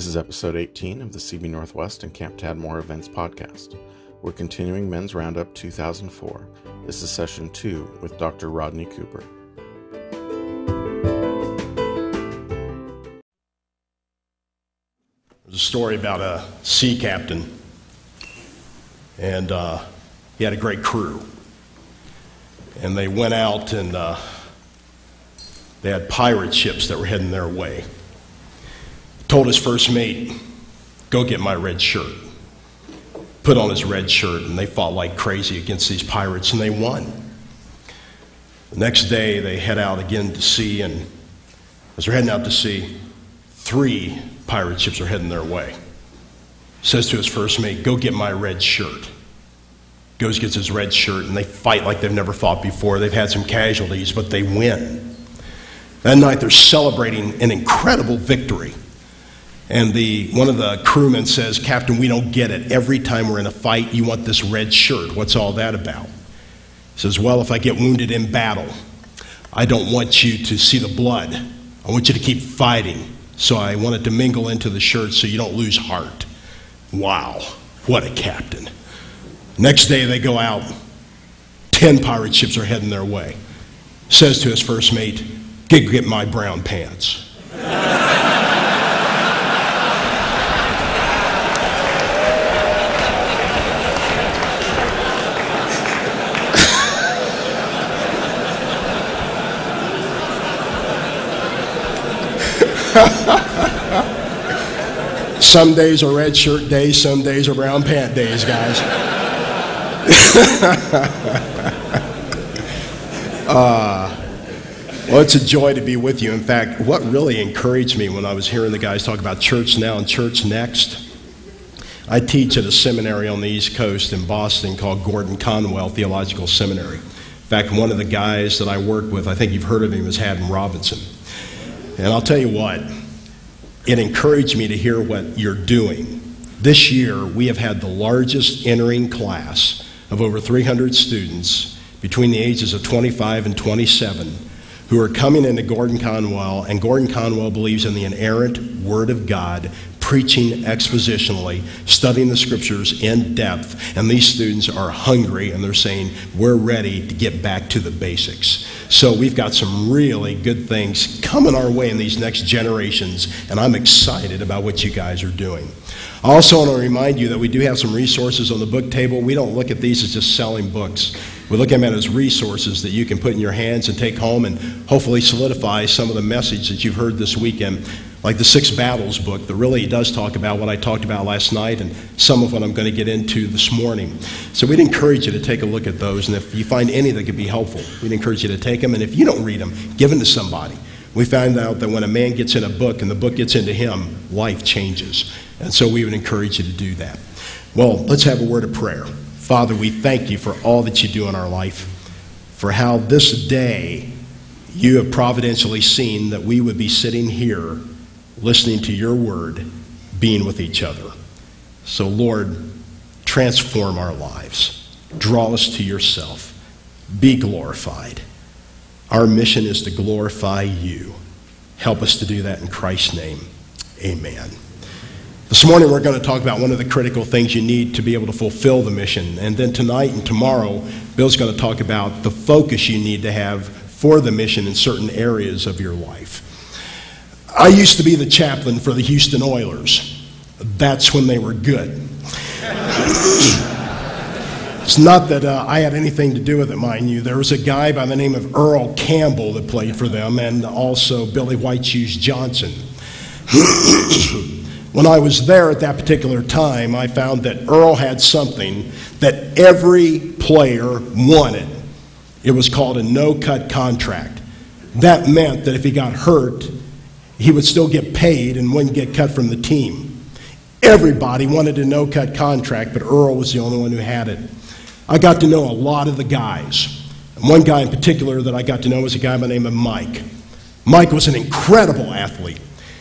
This is episode 18 of the CB Northwest and Camp Tadmor Events podcast. We're continuing Men's Roundup 2004. This is session 2 with Dr. Rodney Cooper. There's a story about a sea captain, and uh, he had a great crew. And they went out and uh, they had pirate ships that were heading their way told his first mate, Go get my red shirt. Put on his red shirt, and they fought like crazy against these pirates, and they won. The next day, they head out again to sea, and as they're heading out to sea, three pirate ships are heading their way. Says to his first mate, Go get my red shirt. Goes, gets his red shirt, and they fight like they've never fought before. They've had some casualties, but they win. That night, they're celebrating an incredible victory. And the, one of the crewmen says, Captain, we don't get it. Every time we're in a fight, you want this red shirt. What's all that about? He says, Well, if I get wounded in battle, I don't want you to see the blood. I want you to keep fighting. So I want it to mingle into the shirt so you don't lose heart. Wow, what a captain. Next day they go out. Ten pirate ships are heading their way. Says to his first mate, Get, get my brown pants. some days are red shirt days, some days are brown pant days, guys. uh, well, it's a joy to be with you. In fact, what really encouraged me when I was hearing the guys talk about church now and church next, I teach at a seminary on the East Coast in Boston called Gordon Conwell Theological Seminary. In fact, one of the guys that I work with, I think you've heard of him, is Haddon Robinson. And I'll tell you what, it encouraged me to hear what you're doing. This year, we have had the largest entering class of over 300 students between the ages of 25 and 27 who are coming into Gordon Conwell, and Gordon Conwell believes in the inerrant Word of God preaching expositionally, studying the scriptures in depth, and these students are hungry and they're saying, We're ready to get back to the basics. So we've got some really good things coming our way in these next generations, and I'm excited about what you guys are doing. I also want to remind you that we do have some resources on the book table. We don't look at these as just selling books. We look at them as resources that you can put in your hands and take home and hopefully solidify some of the message that you've heard this weekend like the Six Battles book that really does talk about what I talked about last night and some of what I'm going to get into this morning. So we'd encourage you to take a look at those, and if you find any that could be helpful, we'd encourage you to take them. And if you don't read them, give them to somebody. We found out that when a man gets in a book and the book gets into him, life changes. And so we would encourage you to do that. Well, let's have a word of prayer. Father, we thank you for all that you do in our life, for how this day you have providentially seen that we would be sitting here listening to your word, being with each other. So, Lord, transform our lives, draw us to yourself, be glorified. Our mission is to glorify you. Help us to do that in Christ's name. Amen. This morning, we're going to talk about one of the critical things you need to be able to fulfill the mission. And then tonight and tomorrow, Bill's going to talk about the focus you need to have for the mission in certain areas of your life. I used to be the chaplain for the Houston Oilers. That's when they were good. it's not that uh, I had anything to do with it, mind you. There was a guy by the name of Earl Campbell that played for them, and also Billy White Shoes Johnson. when I was there at that particular time, I found that Earl had something that every player wanted. It was called a no cut contract. That meant that if he got hurt, he would still get paid and wouldn't get cut from the team. Everybody wanted a no cut contract, but Earl was the only one who had it. I got to know a lot of the guys. And one guy in particular that I got to know was a guy by the name of Mike. Mike was an incredible athlete.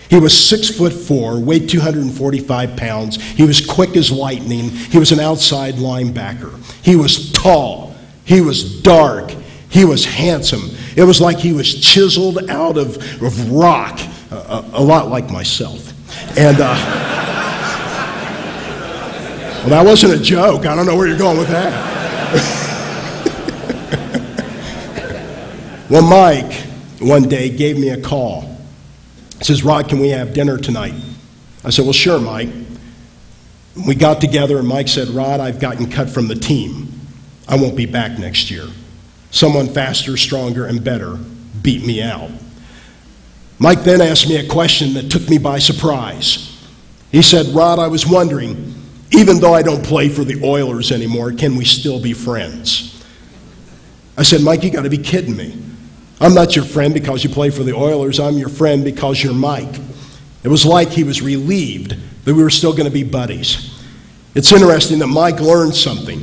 He was six foot four, weighed 245 pounds. He was quick as lightning. He was an outside linebacker. He was tall. He was dark. He was handsome. It was like he was chiseled out of, of rock a, a lot like myself. And, uh, well, that wasn't a joke. I don't know where you're going with that. well, Mike one day gave me a call. He says, Rod, can we have dinner tonight? I said, Well, sure, Mike. We got together, and Mike said, Rod, I've gotten cut from the team. I won't be back next year. Someone faster, stronger, and better beat me out. Mike then asked me a question that took me by surprise. He said, Rod, I was wondering, even though I don't play for the Oilers anymore, can we still be friends? I said, Mike, you got to be kidding me. I'm not your friend because you play for the Oilers. I'm your friend because you're Mike. It was like he was relieved that we were still going to be buddies. It's interesting that Mike learned something.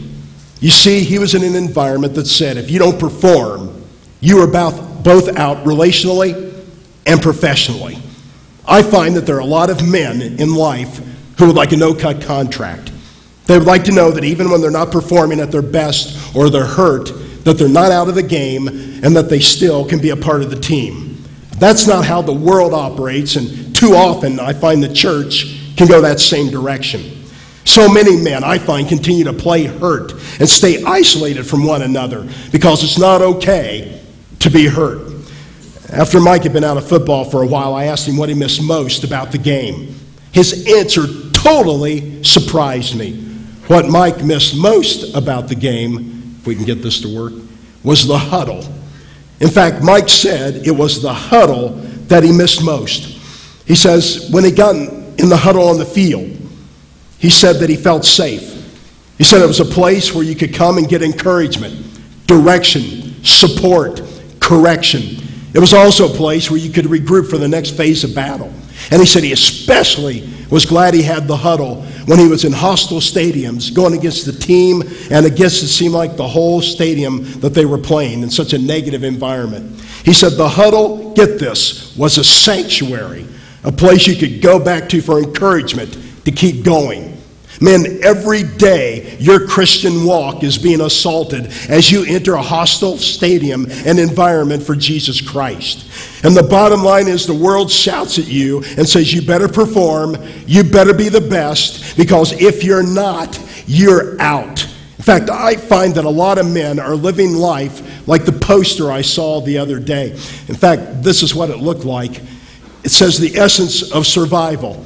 You see, he was in an environment that said if you don't perform, you are both out relationally and professionally. I find that there are a lot of men in life who would like a no cut contract. They would like to know that even when they're not performing at their best or they're hurt, that they're not out of the game and that they still can be a part of the team. That's not how the world operates, and too often I find the church can go that same direction. So many men, I find, continue to play hurt and stay isolated from one another because it's not okay to be hurt. After Mike had been out of football for a while, I asked him what he missed most about the game. His answer totally surprised me. What Mike missed most about the game, if we can get this to work, was the huddle. In fact, Mike said it was the huddle that he missed most. He says when he got in the huddle on the field, he said that he felt safe. He said it was a place where you could come and get encouragement, direction, support, correction. It was also a place where you could regroup for the next phase of battle. And he said he especially was glad he had the huddle when he was in hostile stadiums going against the team and against it seemed like the whole stadium that they were playing in such a negative environment. He said the huddle, get this, was a sanctuary, a place you could go back to for encouragement to keep going. Men, every day your Christian walk is being assaulted as you enter a hostile stadium and environment for Jesus Christ. And the bottom line is the world shouts at you and says, You better perform, you better be the best, because if you're not, you're out. In fact, I find that a lot of men are living life like the poster I saw the other day. In fact, this is what it looked like. It says the essence of survival.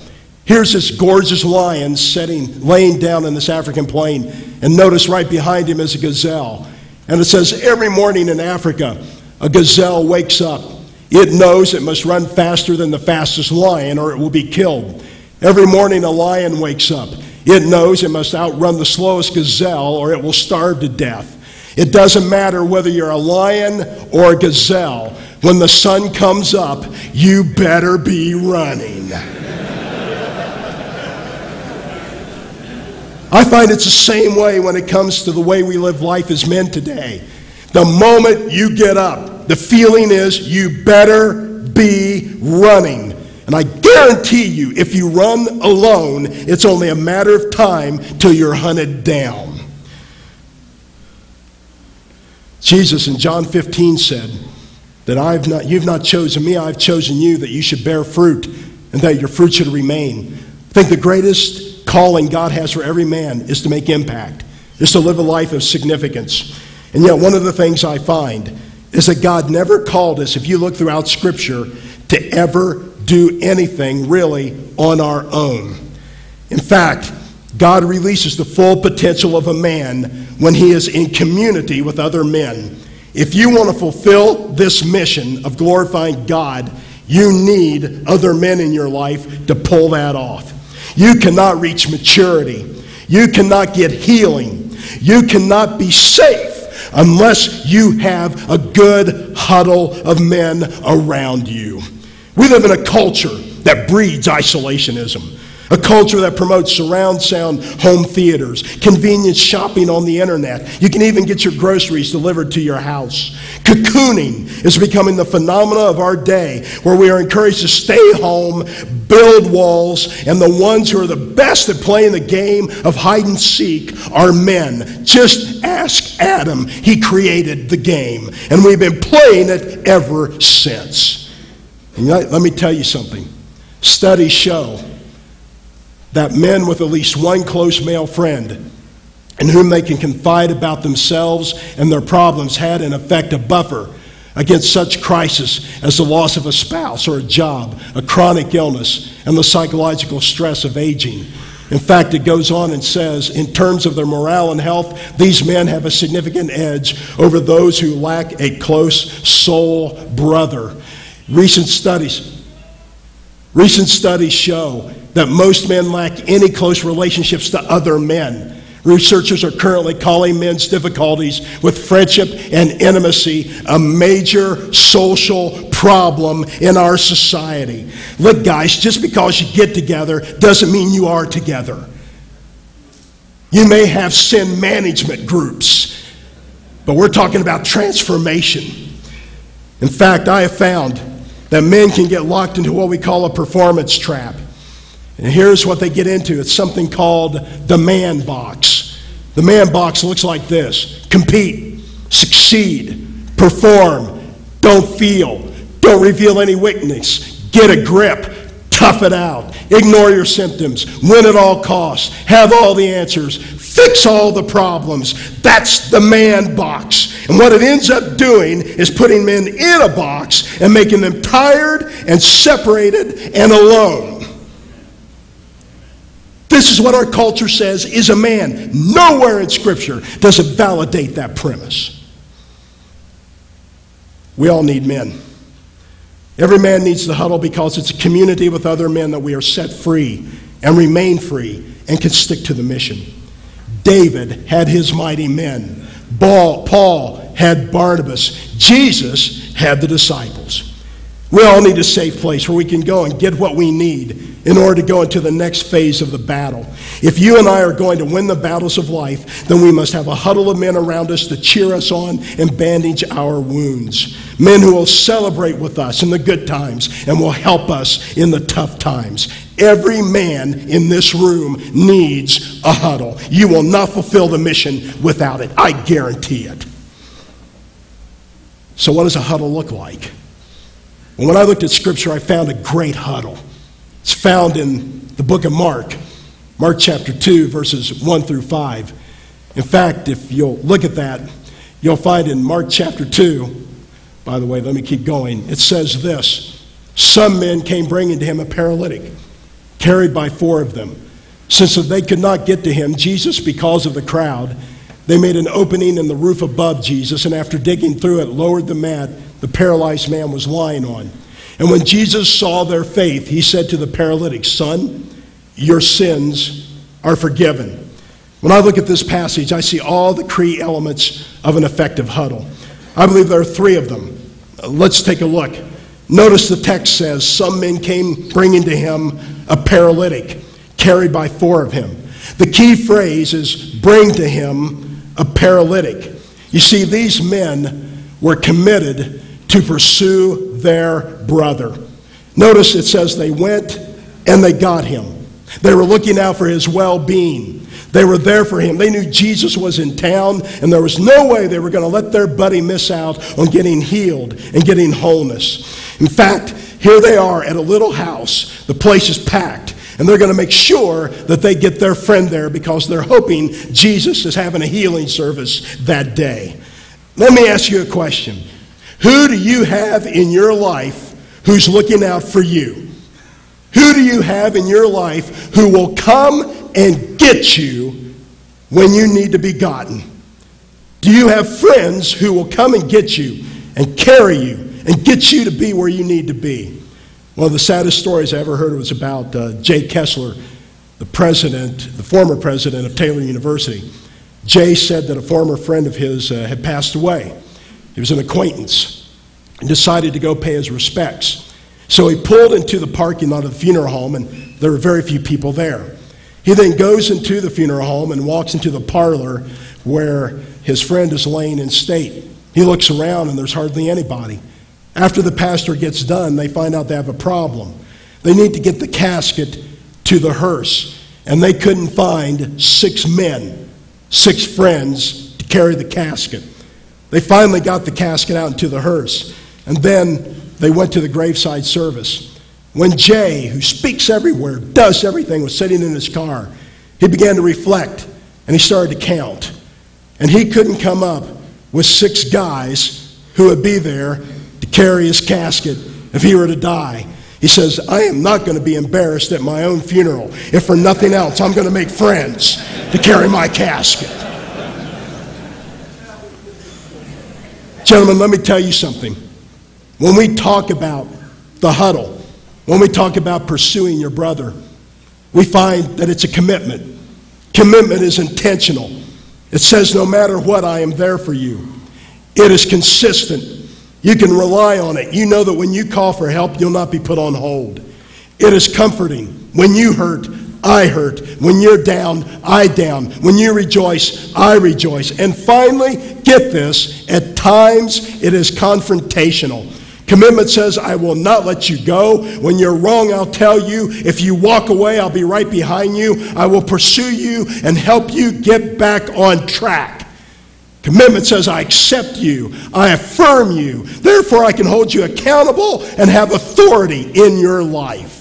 Here's this gorgeous lion sitting, laying down in this African plain, and notice right behind him is a gazelle. And it says every morning in Africa, a gazelle wakes up. It knows it must run faster than the fastest lion or it will be killed. Every morning, a lion wakes up. It knows it must outrun the slowest gazelle or it will starve to death. It doesn't matter whether you're a lion or a gazelle. When the sun comes up, you better be running. I find it's the same way when it comes to the way we live life as men today. The moment you get up, the feeling is you better be running. And I guarantee you, if you run alone, it's only a matter of time till you're hunted down. Jesus in John 15 said that I've not, you've not chosen me, I've chosen you that you should bear fruit and that your fruit should remain. I think the greatest calling God has for every man is to make impact, is to live a life of significance. And yet, one of the things I find is that God never called us, if you look throughout Scripture, to ever do anything really on our own. In fact, God releases the full potential of a man when he is in community with other men. If you want to fulfill this mission of glorifying God, you need other men in your life to pull that off. You cannot reach maturity. You cannot get healing. You cannot be safe unless you have a good huddle of men around you. We live in a culture that breeds isolationism. A culture that promotes surround sound home theaters, convenience shopping on the internet. You can even get your groceries delivered to your house. Cocooning is becoming the phenomena of our day where we are encouraged to stay home, build walls, and the ones who are the best at playing the game of hide and seek are men. Just ask Adam. He created the game, and we've been playing it ever since. And let me tell you something. Studies show that men with at least one close male friend in whom they can confide about themselves and their problems had, in effect, a buffer against such crisis as the loss of a spouse or a job, a chronic illness, and the psychological stress of aging. In fact, it goes on and says, in terms of their morale and health, these men have a significant edge over those who lack a close soul brother. Recent studies, recent studies show that most men lack any close relationships to other men. Researchers are currently calling men's difficulties with friendship and intimacy a major social problem in our society. Look, guys, just because you get together doesn't mean you are together. You may have sin management groups, but we're talking about transformation. In fact, I have found that men can get locked into what we call a performance trap. And here's what they get into it's something called the man box. The man box looks like this compete, succeed, perform, don't feel, don't reveal any weakness, get a grip, tough it out, ignore your symptoms, win at all costs, have all the answers, fix all the problems. That's the man box. And what it ends up doing is putting men in a box and making them tired and separated and alone. This is what our culture says is a man. Nowhere in Scripture does it validate that premise. We all need men. Every man needs the huddle because it's a community with other men that we are set free and remain free and can stick to the mission. David had his mighty men. Paul had Barnabas. Jesus had the disciples. We all need a safe place where we can go and get what we need in order to go into the next phase of the battle. If you and I are going to win the battles of life, then we must have a huddle of men around us to cheer us on and bandage our wounds. Men who will celebrate with us in the good times and will help us in the tough times. Every man in this room needs a huddle. You will not fulfill the mission without it. I guarantee it. So, what does a huddle look like? And when I looked at Scripture, I found a great huddle. It's found in the book of Mark, Mark chapter 2, verses 1 through 5. In fact, if you'll look at that, you'll find in Mark chapter 2, by the way, let me keep going, it says this Some men came bringing to him a paralytic, carried by four of them. Since they could not get to him, Jesus, because of the crowd, they made an opening in the roof above Jesus, and after digging through it, lowered the mat the paralyzed man was lying on. And when Jesus saw their faith, he said to the paralytic, Son, your sins are forgiven. When I look at this passage, I see all the key elements of an effective huddle. I believe there are three of them. Let's take a look. Notice the text says, Some men came bringing to him a paralytic, carried by four of him. The key phrase is, Bring to him a paralytic. You see, these men were committed to pursue their brother. Notice it says they went and they got him. They were looking out for his well being. They were there for him. They knew Jesus was in town, and there was no way they were going to let their buddy miss out on getting healed and getting wholeness. In fact, here they are at a little house. The place is packed, and they're going to make sure that they get their friend there because they're hoping Jesus is having a healing service that day. Let me ask you a question who do you have in your life who's looking out for you? Who do you have in your life who will come and get you when you need to be gotten? Do you have friends who will come and get you and carry you and get you to be where you need to be? One of the saddest stories I ever heard was about uh, Jay Kessler, the president, the former president of Taylor University. Jay said that a former friend of his uh, had passed away. He was an acquaintance and decided to go pay his respects. So he pulled into the parking lot of the funeral home, and there were very few people there. He then goes into the funeral home and walks into the parlor where his friend is laying in state. He looks around, and there's hardly anybody. After the pastor gets done, they find out they have a problem. They need to get the casket to the hearse, and they couldn't find six men, six friends to carry the casket. They finally got the casket out into the hearse, and then they went to the graveside service. When Jay, who speaks everywhere, does everything, was sitting in his car, he began to reflect and he started to count. And he couldn't come up with six guys who would be there to carry his casket if he were to die. He says, I am not going to be embarrassed at my own funeral. If for nothing else, I'm going to make friends to carry my casket. Gentlemen, let me tell you something. When we talk about the huddle, when we talk about pursuing your brother, we find that it's a commitment. Commitment is intentional. It says, no matter what, I am there for you. It is consistent. You can rely on it. You know that when you call for help, you'll not be put on hold. It is comforting. When you hurt, I hurt. When you're down, I down. When you rejoice, I rejoice. And finally, get this, at times it is confrontational. Commitment says, I will not let you go. When you're wrong, I'll tell you. If you walk away, I'll be right behind you. I will pursue you and help you get back on track. Commitment says, I accept you, I affirm you, therefore I can hold you accountable and have authority in your life.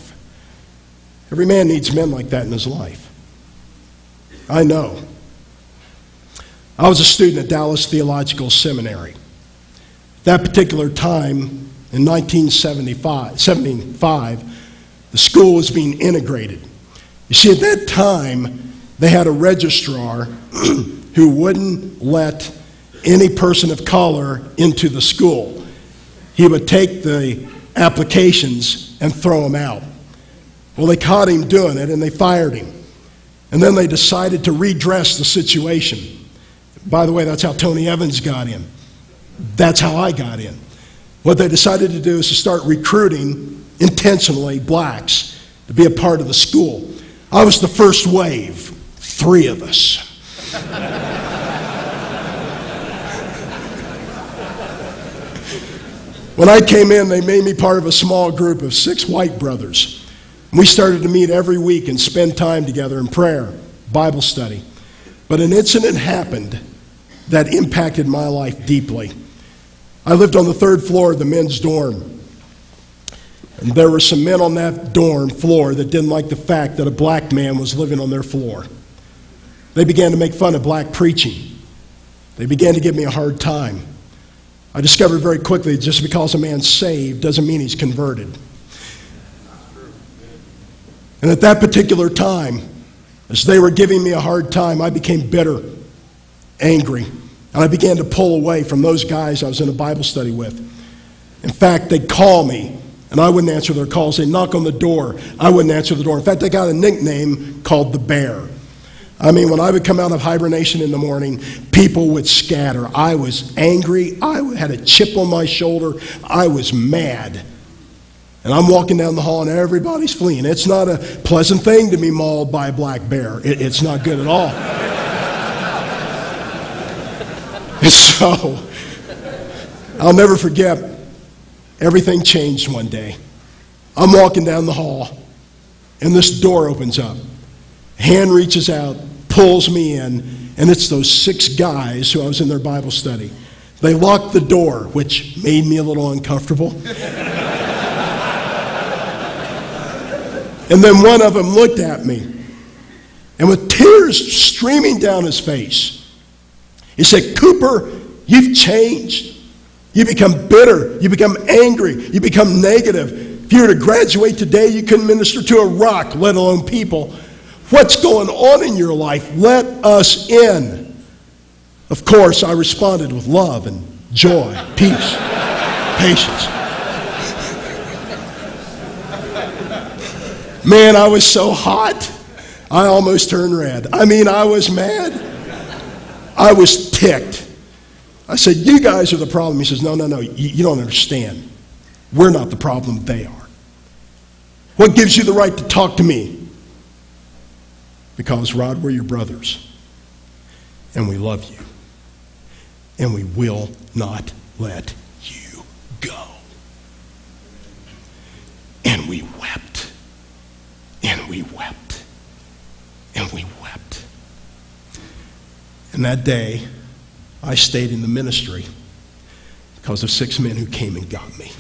Every man needs men like that in his life. I know. I was a student at Dallas Theological Seminary. That particular time, in 1975, 75, the school was being integrated. You see, at that time, they had a registrar who wouldn't let any person of color into the school. He would take the applications and throw them out. Well, they caught him doing it and they fired him. And then they decided to redress the situation. By the way, that's how Tony Evans got in. That's how I got in. What they decided to do is to start recruiting intentionally blacks to be a part of the school. I was the first wave, three of us. when I came in, they made me part of a small group of six white brothers. We started to meet every week and spend time together in prayer, Bible study. But an incident happened that impacted my life deeply. I lived on the third floor of the men's dorm. And there were some men on that dorm floor that didn't like the fact that a black man was living on their floor. They began to make fun of black preaching. They began to give me a hard time. I discovered very quickly just because a man's saved doesn't mean he's converted. And at that particular time, as they were giving me a hard time, I became bitter, angry, and I began to pull away from those guys I was in a Bible study with. In fact, they'd call me, and I wouldn't answer their calls. They'd knock on the door. I wouldn't answer the door. In fact, they got a nickname called the Bear. I mean, when I would come out of hibernation in the morning, people would scatter. I was angry. I had a chip on my shoulder. I was mad. And I'm walking down the hall and everybody's fleeing. It's not a pleasant thing to be mauled by a black bear, it, it's not good at all. and so, I'll never forget, everything changed one day. I'm walking down the hall, and this door opens up. Hand reaches out, pulls me in, and it's those six guys who I was in their Bible study. They locked the door, which made me a little uncomfortable. And then one of them looked at me, and with tears streaming down his face, he said, Cooper, you've changed. You become bitter. You become angry. You become negative. If you were to graduate today, you couldn't minister to a rock, let alone people. What's going on in your life? Let us in. Of course, I responded with love and joy, peace, patience. Man, I was so hot, I almost turned red. I mean, I was mad. I was ticked. I said, You guys are the problem. He says, No, no, no, you, you don't understand. We're not the problem, they are. What gives you the right to talk to me? Because, Rod, we're your brothers. And we love you. And we will not let you go. And we. And we wept. And we wept. And that day, I stayed in the ministry because of six men who came and got me.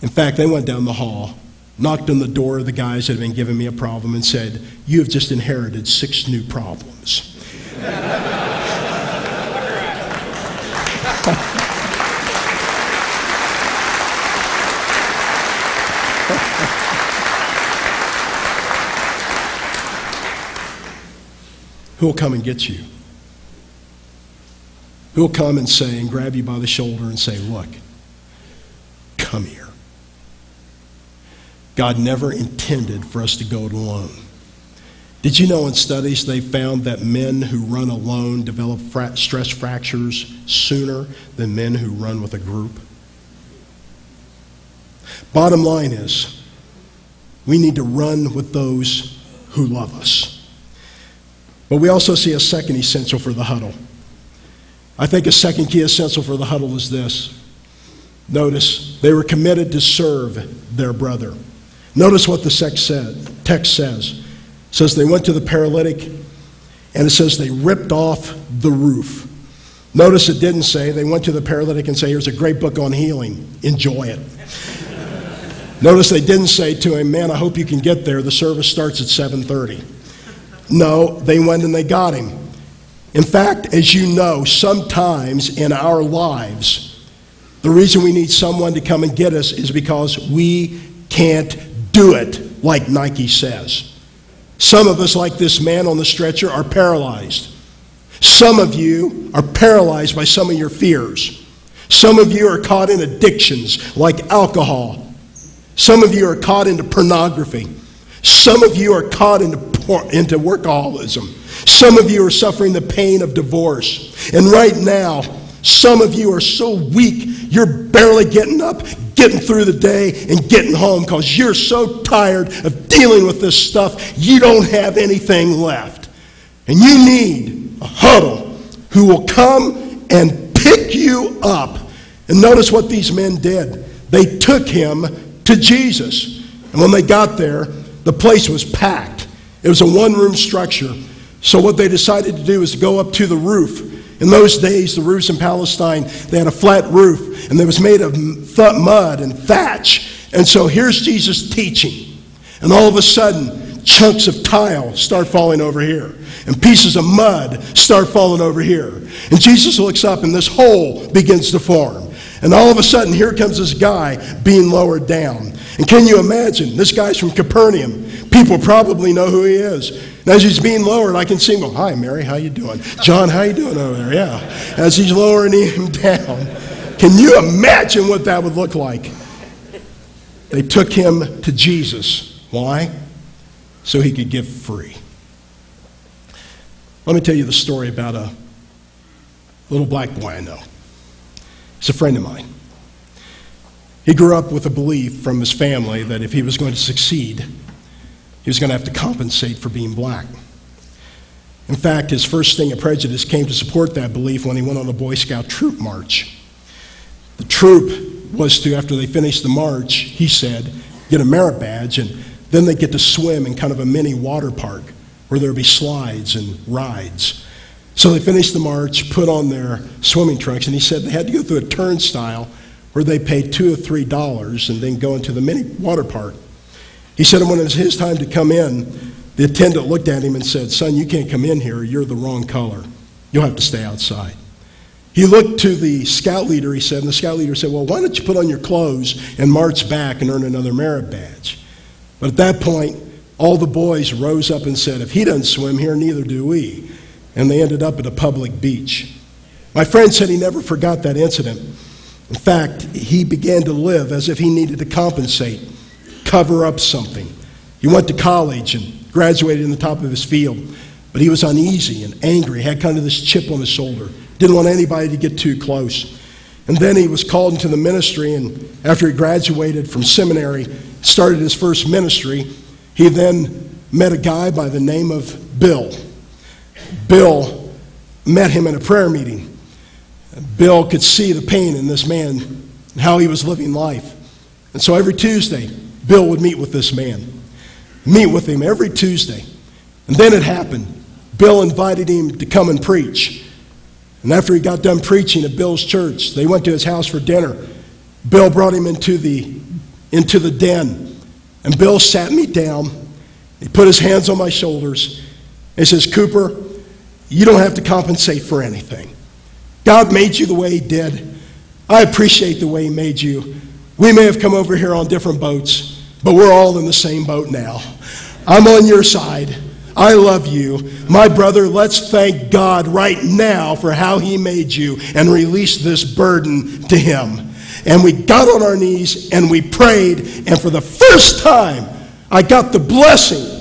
In fact, they went down the hall, knocked on the door of the guys that had been giving me a problem, and said, You have just inherited six new problems. Who will come and get you? Who will come and say, and grab you by the shoulder and say, Look, come here. God never intended for us to go it alone. Did you know in studies they found that men who run alone develop fra- stress fractures sooner than men who run with a group? Bottom line is, we need to run with those who love us. But we also see a second essential for the huddle. I think a second key essential for the huddle is this. Notice, they were committed to serve their brother. Notice what the text says. It says they went to the paralytic, and it says they ripped off the roof. Notice it didn't say they went to the paralytic and say, Here's a great book on healing. Enjoy it. Notice they didn't say to him, Man, I hope you can get there. The service starts at 730. No, they went and they got him. In fact, as you know, sometimes in our lives, the reason we need someone to come and get us is because we can't do it like Nike says. Some of us, like this man on the stretcher, are paralyzed. Some of you are paralyzed by some of your fears. Some of you are caught in addictions like alcohol. Some of you are caught into pornography. Some of you are caught into, into workaholism. Some of you are suffering the pain of divorce. And right now, some of you are so weak, you're barely getting up, getting through the day, and getting home because you're so tired of dealing with this stuff, you don't have anything left. And you need a huddle who will come and pick you up. And notice what these men did. They took him to Jesus. And when they got there, the place was packed. It was a one room structure. So, what they decided to do was to go up to the roof. In those days, the roofs in Palestine, they had a flat roof, and it was made of mud and thatch. And so here's Jesus teaching. And all of a sudden, chunks of tile start falling over here, and pieces of mud start falling over here. And Jesus looks up, and this hole begins to form. And all of a sudden, here comes this guy being lowered down. And can you imagine? This guy's from Capernaum. People probably know who he is. And as he's being lowered, I can see him go, Hi, Mary, how you doing? John, how you doing over there? Yeah. As he's lowering him down. Can you imagine what that would look like? They took him to Jesus. Why? So he could give free. Let me tell you the story about a little black boy I know. He's a friend of mine. He grew up with a belief from his family that if he was going to succeed, he was going to have to compensate for being black. In fact, his first sting of prejudice came to support that belief when he went on a Boy Scout troop march. The troop was to, after they finished the march, he said, get a merit badge, and then they get to swim in kind of a mini water park where there would be slides and rides. So they finished the march, put on their swimming trunks, and he said they had to go through a turnstile where they paid two or three dollars and then go into the mini water park. He said when it was his time to come in, the attendant looked at him and said, Son, you can't come in here. You're the wrong color. You'll have to stay outside. He looked to the scout leader, he said, and the scout leader said, Well, why don't you put on your clothes and march back and earn another merit badge? But at that point, all the boys rose up and said, If he doesn't swim here, neither do we. And they ended up at a public beach. My friend said he never forgot that incident. In fact, he began to live as if he needed to compensate, cover up something. He went to college and graduated in the top of his field, but he was uneasy and angry, had kind of this chip on his shoulder, didn't want anybody to get too close. And then he was called into the ministry, and after he graduated from seminary, started his first ministry, he then met a guy by the name of Bill. Bill met him in a prayer meeting. Bill could see the pain in this man and how he was living life. And so every Tuesday, Bill would meet with this man, meet with him every Tuesday. And then it happened. Bill invited him to come and preach. And after he got done preaching at Bill's church, they went to his house for dinner. Bill brought him into the into the den. And Bill sat me down. He put his hands on my shoulders. He says, Cooper, you don't have to compensate for anything. God made you the way He did. I appreciate the way He made you. We may have come over here on different boats, but we're all in the same boat now. I'm on your side. I love you. My brother, let's thank God right now for how He made you and release this burden to Him. And we got on our knees and we prayed, and for the first time, I got the blessing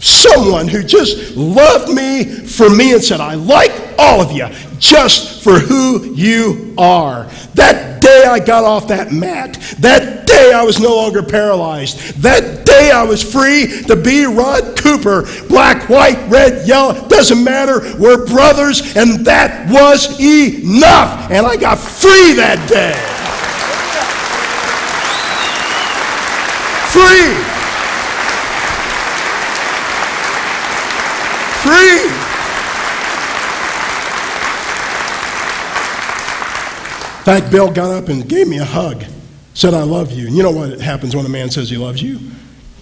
someone who just loved me for me and said, I like all of you just for who you are. That day I got off that mat, that day I was no longer paralyzed, that day I was free to be Rod Cooper, black, white, red, yellow, doesn't matter. We're brothers, and that was enough. And I got free that day. Free. Free. In fact, Bill got up and gave me a hug, said, I love you. And you know what happens when a man says he loves you?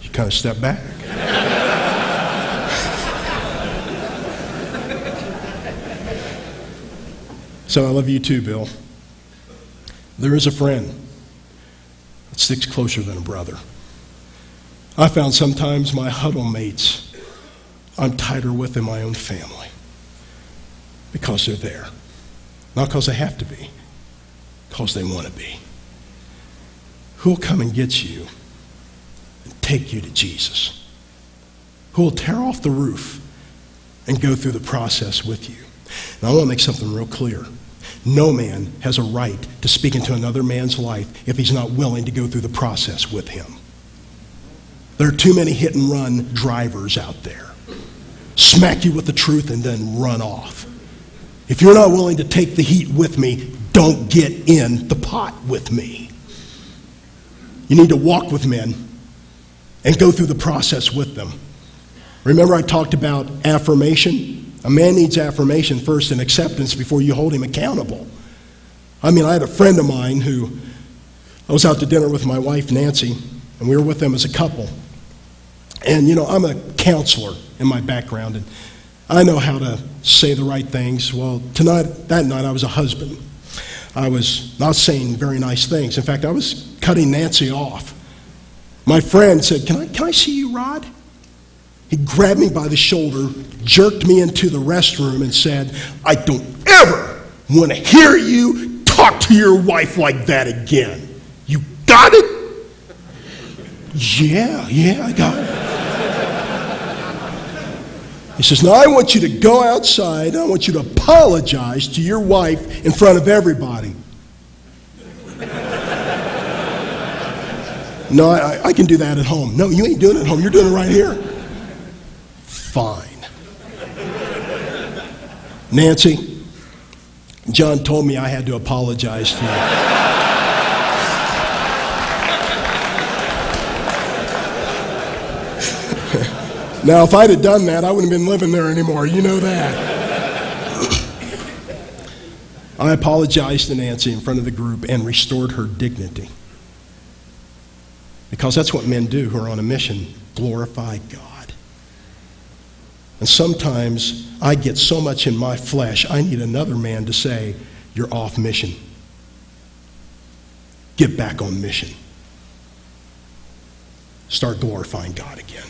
You kind of step back. so I love you too, Bill. There is a friend that sticks closer than a brother. I found sometimes my huddle mates I'm tighter with in my own family because they're there. Not because they have to be, because they want to be. Who will come and get you and take you to Jesus? Who will tear off the roof and go through the process with you? Now, I want to make something real clear. No man has a right to speak into another man's life if he's not willing to go through the process with him. There are too many hit and run drivers out there smack you with the truth, and then run off. If you're not willing to take the heat with me, don't get in the pot with me. You need to walk with men and go through the process with them. Remember, I talked about affirmation? A man needs affirmation first and acceptance before you hold him accountable. I mean, I had a friend of mine who I was out to dinner with my wife, Nancy, and we were with them as a couple. And, you know, I'm a counselor in my background, and I know how to say the right things. Well, tonight, that night, I was a husband. I was not saying very nice things. In fact, I was cutting Nancy off. My friend said, Can I, can I see you, Rod? He grabbed me by the shoulder, jerked me into the restroom, and said, I don't ever want to hear you talk to your wife like that again. You got it? Yeah, yeah, I got it. He says, Now I want you to go outside. I want you to apologize to your wife in front of everybody. no, I, I, can do that at home. No, you ain't doing it at home. You're doing it right here. Fine. Nancy, John told me I had to apologize to you. Now, if I'd have done that, I wouldn't have been living there anymore. You know that. I apologized to Nancy in front of the group and restored her dignity. Because that's what men do who are on a mission glorify God. And sometimes I get so much in my flesh, I need another man to say, You're off mission. Get back on mission. Start glorifying God again.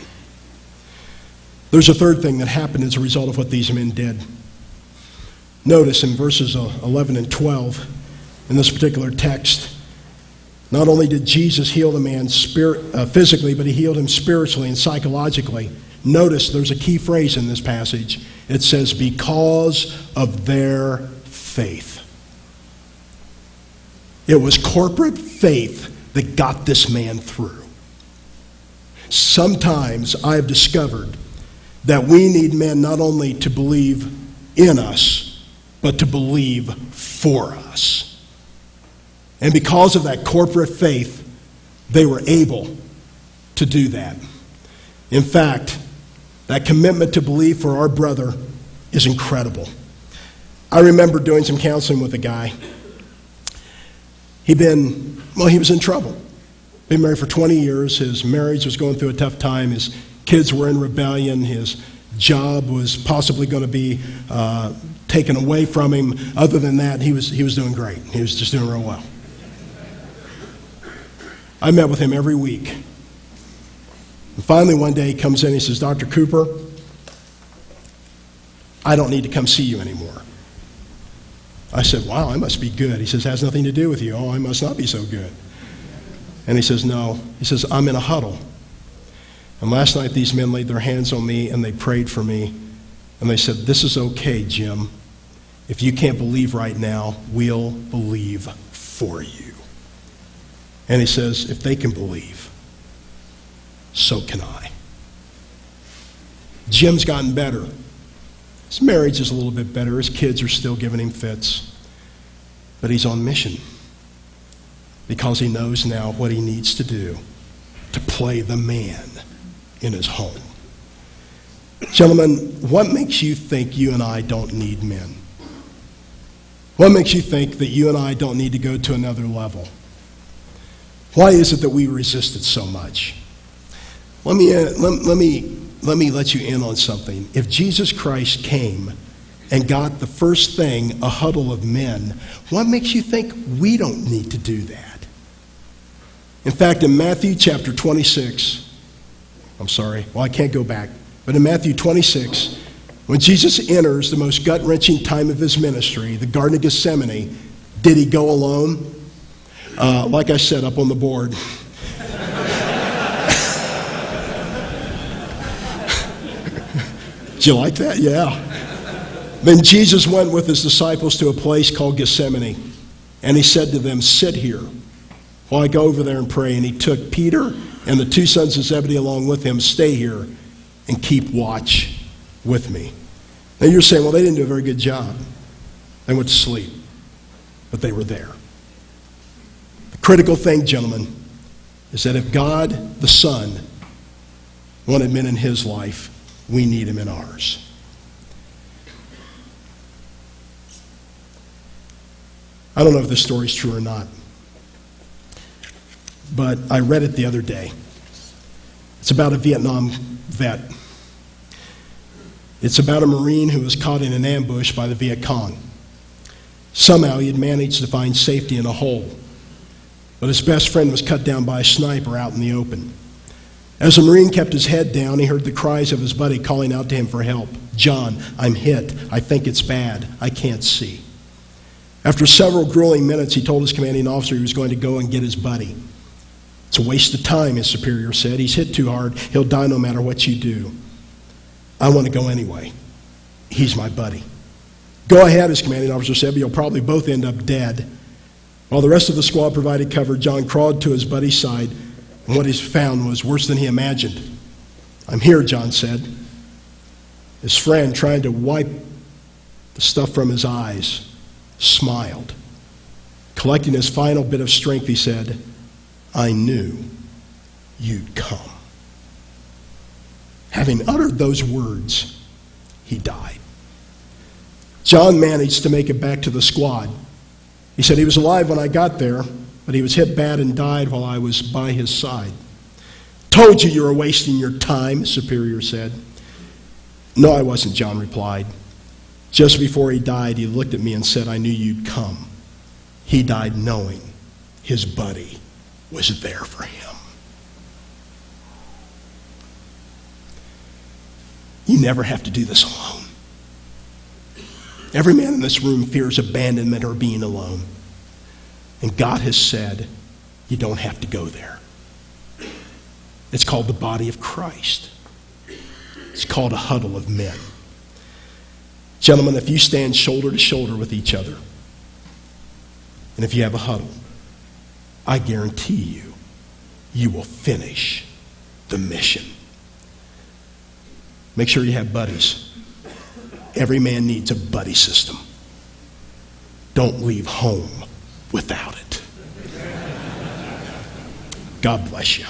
There's a third thing that happened as a result of what these men did. Notice in verses uh, 11 and 12 in this particular text, not only did Jesus heal the man spirit, uh, physically, but he healed him spiritually and psychologically. Notice there's a key phrase in this passage. It says, because of their faith. It was corporate faith that got this man through. Sometimes I have discovered that we need men not only to believe in us, but to believe for us. And because of that corporate faith, they were able to do that. In fact, that commitment to believe for our brother is incredible. I remember doing some counseling with a guy. He'd been, well, he was in trouble. Been married for 20 years. His marriage was going through a tough time. His kids were in rebellion. His job was possibly going to be uh, taken away from him. Other than that, he was, he was doing great. He was just doing real well. I met with him every week. And finally, one day he comes in, and he says, Dr. Cooper, I don't need to come see you anymore. I said, Wow, I must be good. He says, Has nothing to do with you. Oh, I must not be so good. And he says, No. He says, I'm in a huddle. And last night these men laid their hands on me and they prayed for me. And they said, This is okay, Jim. If you can't believe right now, we'll believe for you. And he says, If they can believe, so can I. Jim's gotten better. His marriage is a little bit better. His kids are still giving him fits. But he's on mission because he knows now what he needs to do to play the man in his home. Gentlemen, what makes you think you and I don't need men? What makes you think that you and I don't need to go to another level? Why is it that we resist it so much? Let me, uh, let, let, me, let me let you in on something. If Jesus Christ came and got the first thing, a huddle of men, what makes you think we don't need to do that? In fact, in Matthew chapter 26, I'm sorry, well, I can't go back, but in Matthew 26, when Jesus enters the most gut wrenching time of his ministry, the Garden of Gethsemane, did he go alone? Uh, like I said up on the board, Do you like that? Yeah. Then Jesus went with his disciples to a place called Gethsemane, and he said to them, Sit here while I go over there and pray. And he took Peter and the two sons of Zebedee along with him, Stay here and keep watch with me. Now you're saying, Well, they didn't do a very good job. They went to sleep, but they were there. The critical thing, gentlemen, is that if God the Son wanted men in his life, we need him in ours. I don't know if this story is true or not, but I read it the other day. It's about a Vietnam vet. It's about a Marine who was caught in an ambush by the Viet Cong. Somehow he had managed to find safety in a hole, but his best friend was cut down by a sniper out in the open. As the Marine kept his head down, he heard the cries of his buddy calling out to him for help. John, I'm hit. I think it's bad. I can't see. After several grueling minutes, he told his commanding officer he was going to go and get his buddy. It's a waste of time, his superior said. He's hit too hard. He'll die no matter what you do. I want to go anyway. He's my buddy. Go ahead, his commanding officer said, but you'll probably both end up dead. While the rest of the squad provided cover, John crawled to his buddy's side and what he found was worse than he imagined. I'm here, John said. His friend, trying to wipe the stuff from his eyes, smiled. Collecting his final bit of strength, he said, I knew you'd come. Having uttered those words, he died. John managed to make it back to the squad. He said he was alive when I got there, but he was hit bad and died while I was by his side. Told you you were wasting your time, Superior said. No, I wasn't, John replied. Just before he died, he looked at me and said, I knew you'd come. He died knowing his buddy was there for him. You never have to do this alone. Every man in this room fears abandonment or being alone. And God has said, you don't have to go there. It's called the body of Christ. It's called a huddle of men. Gentlemen, if you stand shoulder to shoulder with each other, and if you have a huddle, I guarantee you, you will finish the mission. Make sure you have buddies. Every man needs a buddy system. Don't leave home without it. God bless you.